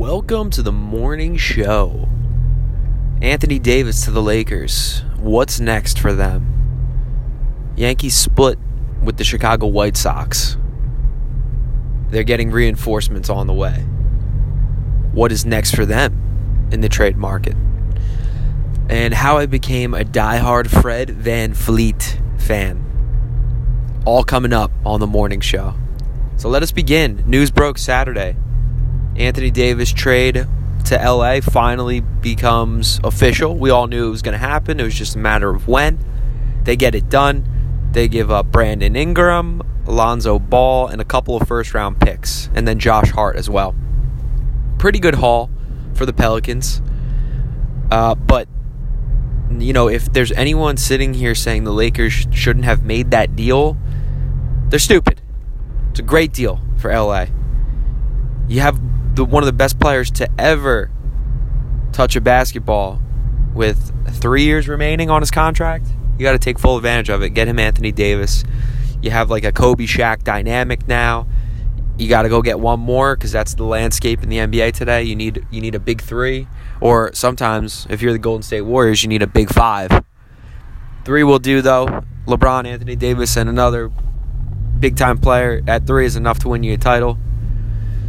Welcome to the morning show. Anthony Davis to the Lakers. What's next for them? Yankees split with the Chicago White Sox. They're getting reinforcements on the way. What is next for them in the trade market? And how I became a diehard Fred VanVleet fan. All coming up on the morning show. So let us begin. News broke Saturday. Anthony Davis trade to LA finally becomes official. We all knew it was going to happen. It was just a matter of when. They get it done. They give up Brandon Ingram, Alonzo Ball, and a couple of first round picks, and then Josh Hart as well. Pretty good haul for the Pelicans. Uh, but, you know, if there's anyone sitting here saying the Lakers shouldn't have made that deal, they're stupid. It's a great deal for LA. You have the, one of the best players to ever touch a basketball with three years remaining on his contract. You got to take full advantage of it. Get him Anthony Davis. You have like a Kobe Shaq dynamic now. You got to go get one more because that's the landscape in the NBA today. You need you need a big three, or sometimes if you're the Golden State Warriors, you need a big five. Three will do though. LeBron, Anthony Davis, and another big time player at three is enough to win you a title.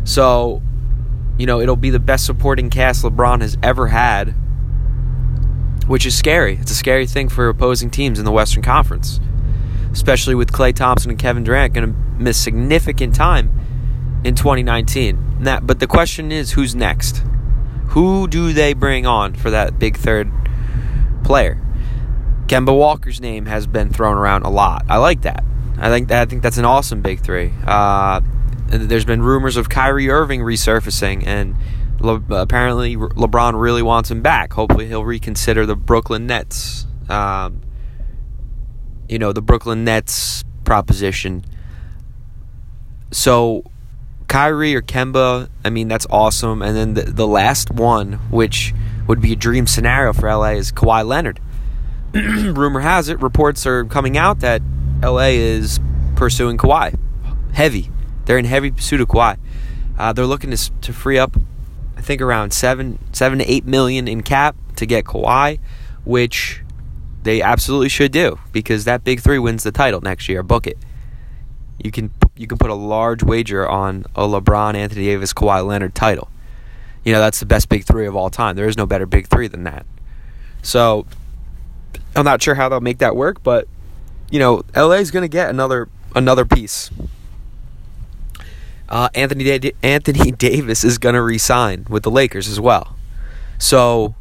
So, you know, it'll be the best supporting cast LeBron has ever had, which is scary. It's a scary thing for opposing teams in the Western Conference, especially with Klay Thompson and Kevin Durant going to miss significant time in 2019. That, but the question is, who's next? Who do they bring on for that big third player? Kemba Walker's name has been thrown around a lot. I like that. I think that, I think that's an awesome big three. Uh, there's been rumors of Kyrie Irving resurfacing, and Le- apparently LeBron really wants him back. Hopefully, he'll reconsider the Brooklyn Nets. Um, you know, the Brooklyn Nets proposition. So, Kyrie or Kemba, I mean, that's awesome. And then the, the last one, which would be a dream scenario for LA, is Kawhi Leonard. Rumor has it, reports are coming out that LA is pursuing Kawhi. Heavy. They're in heavy pursuit of Kawhi. Uh, they're looking to, to free up, I think, around seven, seven to eight million in cap to get Kawhi, which they absolutely should do because that big three wins the title next year. Book it. You can you can put a large wager on a LeBron, Anthony Davis, Kawhi Leonard title. You know that's the best big three of all time. There is no better big three than that. So I'm not sure how they'll make that work, but you know, LA is going to get another another piece. Uh, Anthony da- Anthony Davis is going to resign with the Lakers as well. So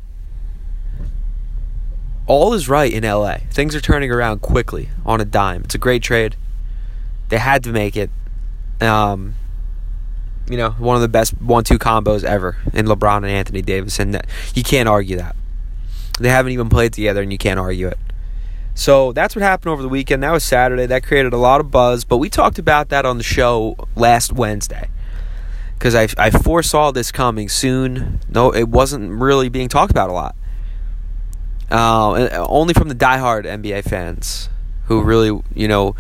all is right in LA. Things are turning around quickly on a dime. It's a great trade. They had to make it. Um, you know, one of the best one-two combos ever in LeBron and Anthony Davis, and you can't argue that. They haven't even played together, and you can't argue it. So that's what happened over the weekend. That was Saturday. That created a lot of buzz, but we talked about that on the show last Wednesday because I, I foresaw this coming soon. No, it wasn't really being talked about a lot. Uh, only from the diehard NBA fans who really, you know,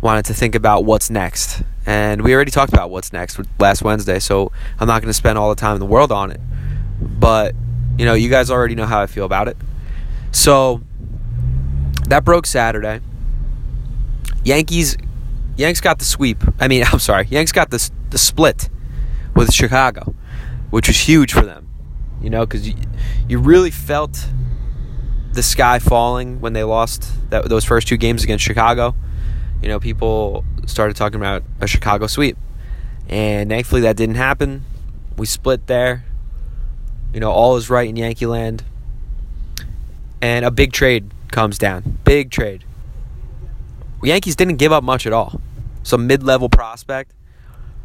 wanted to think about what's next. And we already talked about what's next last Wednesday, so I'm not going to spend all the time in the world on it. But, you know, you guys already know how I feel about it. So that broke Saturday. Yankees, Yanks got the sweep. I mean, I'm sorry, Yanks got the the split with Chicago, which was huge for them. You know, because you, you really felt the sky falling when they lost that, those first two games against Chicago. You know, people started talking about a Chicago sweep, and thankfully that didn't happen. We split there. You know, all is right in Yankee land, and a big trade comes down. Big trade. Yankees didn't give up much at all. Some mid-level prospect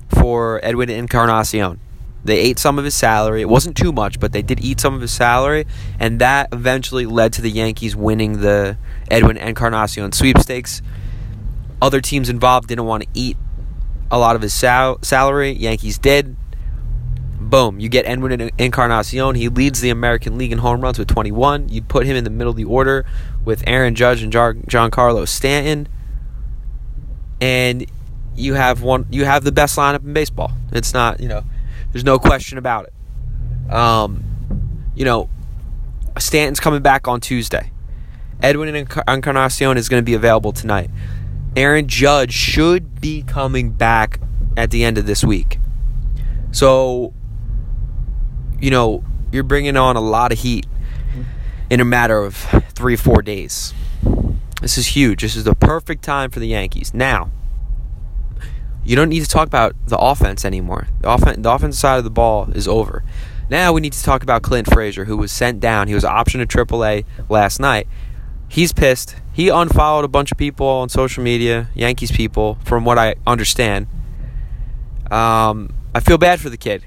for Edwin Encarnacion. They ate some of his salary. It wasn't too much, but they did eat some of his salary, and that eventually led to the Yankees winning the Edwin Encarnacion sweepstakes. Other teams involved didn't want to eat a lot of his sal- salary. Yankees did. Boom, you get Edwin Encarnacion. He leads the American League in home runs with 21. You put him in the middle of the order with Aaron Judge and Giancarlo Stanton, and you have one. You have the best lineup in baseball. It's not, you know, there's no question about it. Um, you know, Stanton's coming back on Tuesday. Edwin Encarnacion is going to be available tonight. Aaron Judge should be coming back at the end of this week. So, you know, you're bringing on a lot of heat in a matter of three, four days. This is huge. This is the perfect time for the Yankees. Now, you don't need to talk about the offense anymore. The offense, the offensive side of the ball is over. Now we need to talk about Clint Frazier, who was sent down. He was optioned to AAA last night. He's pissed. He unfollowed a bunch of people on social media, Yankees people, from what I understand. Um, I feel bad for the kid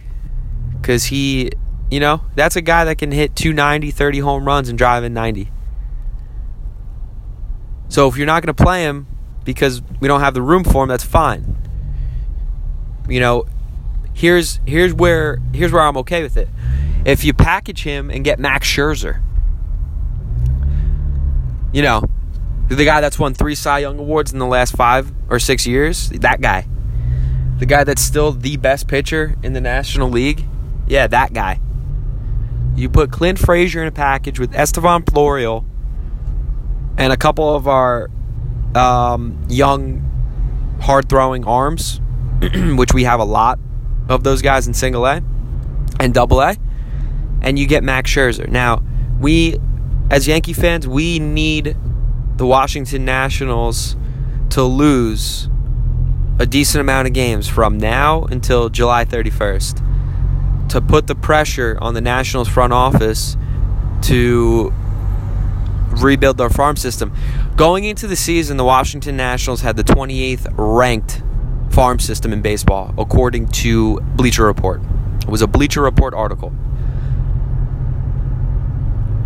because he, you know, that's a guy that can hit 290, 30 home runs and drive in 90. So if you're not going to play him because we don't have the room for him, that's fine. You know, here's here's where here's where I'm okay with it. If you package him and get Max Scherzer, you know, the guy that's won three Cy Young awards in the last five or six years, that guy, the guy that's still the best pitcher in the National League, yeah, that guy. You put Clint Frazier in a package with Estevan Florial and a couple of our um, young, hard throwing arms, which we have a lot of those guys in single A and double A, and you get Max Scherzer. Now, we, as Yankee fans, we need the Washington Nationals to lose a decent amount of games from now until July 31st to put the pressure on the Nationals front office to rebuild their farm system. Going into the season, the Washington Nationals had the 28th ranked farm system in baseball, according to Bleacher Report. It was a Bleacher Report article.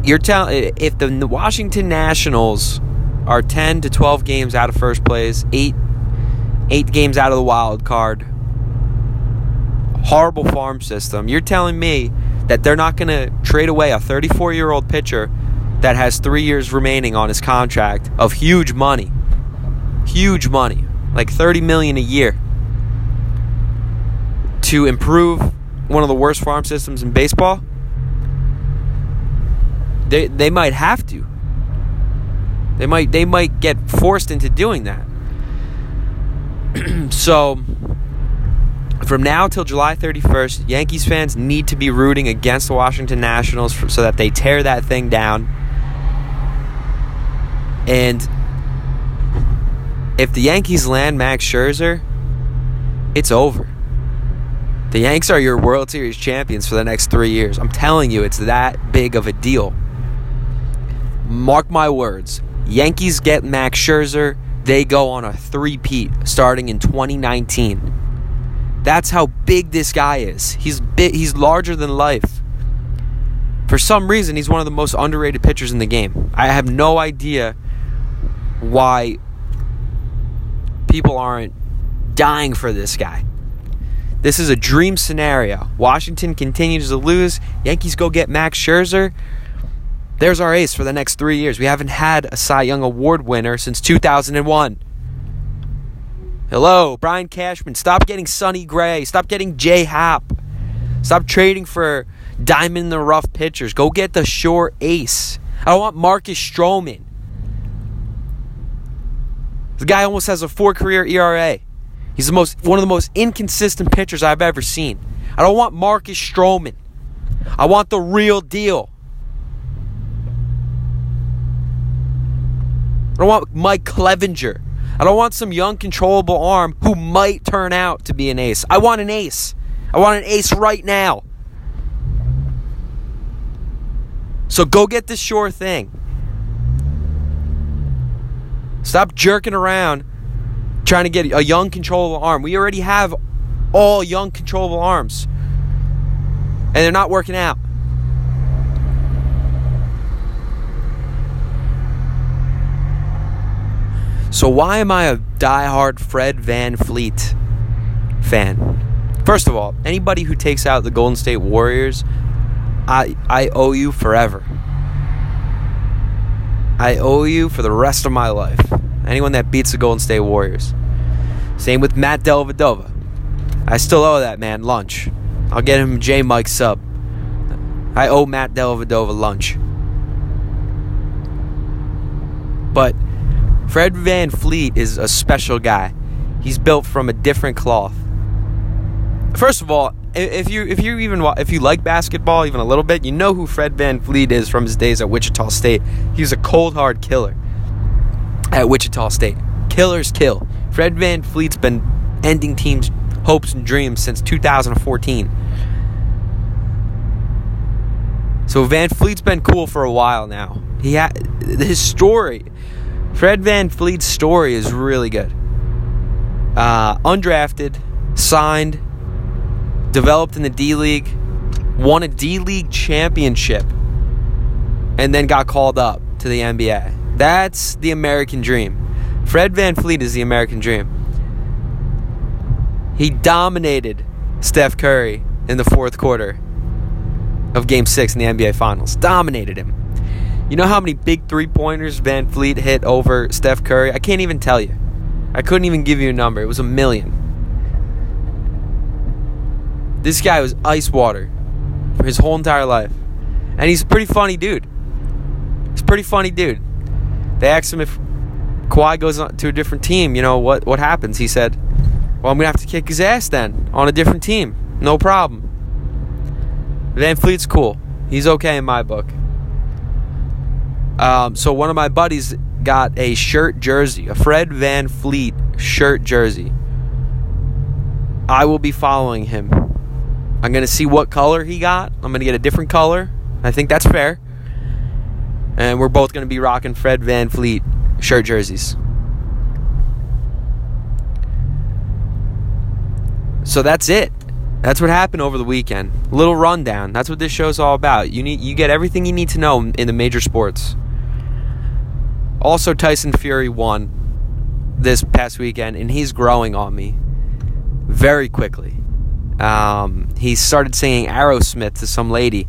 You're telling if the Washington Nationals are 10 to 12 games out of first place, eight eight games out of the wild card, horrible farm system. You're telling me that they're not going to trade away a 34 year old pitcher that has three years remaining on his contract of huge money, huge money. Like 30 million a year. To improve one of the worst farm systems in baseball? They they might have to. They might they might get forced into doing that. So from now till July 31st, Yankees fans need to be rooting against the Washington Nationals so that they tear that thing down. And if the Yankees land Max Scherzer, it's over. The Yanks are your World Series champions for the next three years. I'm telling you, it's that big of a deal. Mark my words. Yankees get Max Scherzer, they go on a three-peat starting in 2019. That's how big this guy is. He's he's larger than life. For some reason, he's one of the most underrated pitchers in the game. I have no idea why people aren't dying for this guy. This is a dream scenario. Washington continues to lose. Yankees go get Max Scherzer. There's our ace for the next three years. We haven't had a Cy Young Award winner since 2001. Hello, Brian Cashman. Stop getting Sonny Gray. Stop getting Jay Happ. Stop trading for diamond in the rough pitchers. Go get the sure ace. I don't want Marcus Stroman. The guy almost has a four career ERA. He's the most one of the most inconsistent pitchers I've ever seen. I don't want Marcus Stroman. I want the real deal. I don't want Mike Clevinger. I don't want some young, controllable arm who might turn out to be an ace. I want an ace. I want an ace right now. So go get this sure thing. Stop jerking around trying to get a young, controllable arm. We already have all young, controllable arms, and they're not working out. So, why am I a die-hard Fred VanVleet fan? First of all, anybody who takes out the Golden State Warriors, I, I owe you forever. I owe you for the rest of my life. Anyone that beats the Golden State Warriors. Same with Matt Dellavedova. I still owe that man lunch. I'll get him J Mike sub. I owe Matt Dellavedova lunch. But Fred VanVleet is a special guy. He's built from a different cloth. First of all, if you if you even if you like basketball even a little bit, you know who Fred VanVleet is from his days at Wichita State. He was a cold hard killer at Wichita State. Killers kill. Fred VanVleet's been ending teams' hopes and dreams since 2014. So VanVleet's been cool for a while now. He had his story. Fred VanVleet's story is really good. Uh, undrafted, signed, developed in the D League, won a D League championship, and then got called up to the NBA. That's the American dream. Fred VanVleet is the American dream. He dominated Steph Curry in the fourth quarter of game six in the NBA Finals. Dominated him. You know how many big three pointers VanVleet hit over Steph Curry? I can't even tell you. I couldn't even give you a number. It was a million. This guy was ice water for his whole entire life. And he's a pretty funny dude. He's a pretty funny dude. They asked him if Kawhi goes to a different team, you know, what, what happens? He said, Well, I'm going to have to kick his ass then on a different team. No problem. VanVleet's cool. He's okay in my book. Um, so one of my buddies got a shirt jersey, a Fred VanVleet shirt jersey. I will be following him. I'm going to see what color he got. I'm going to get a different color. I think that's fair. And we're both going to be rocking Fred VanVleet shirt jerseys. So that's it. That's what happened over the weekend. Little rundown. That's what this show's all about. You need you get everything you need to know in the major sports. Also Tyson Fury won this past weekend and he's growing on me very quickly. Um, he started singing Aerosmith to some lady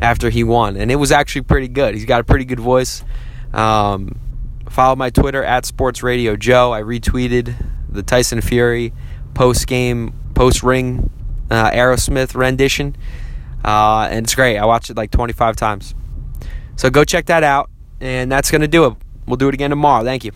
after he won, and it was actually pretty good. He's got a pretty good voice. Um, follow my Twitter at Sports Radio Joe. I retweeted the Tyson Fury post game, post ring uh, Aerosmith rendition, uh, and it's great. I watched it like 25 times. So go check that out, and that's going to do it. We'll do it again tomorrow. Thank you.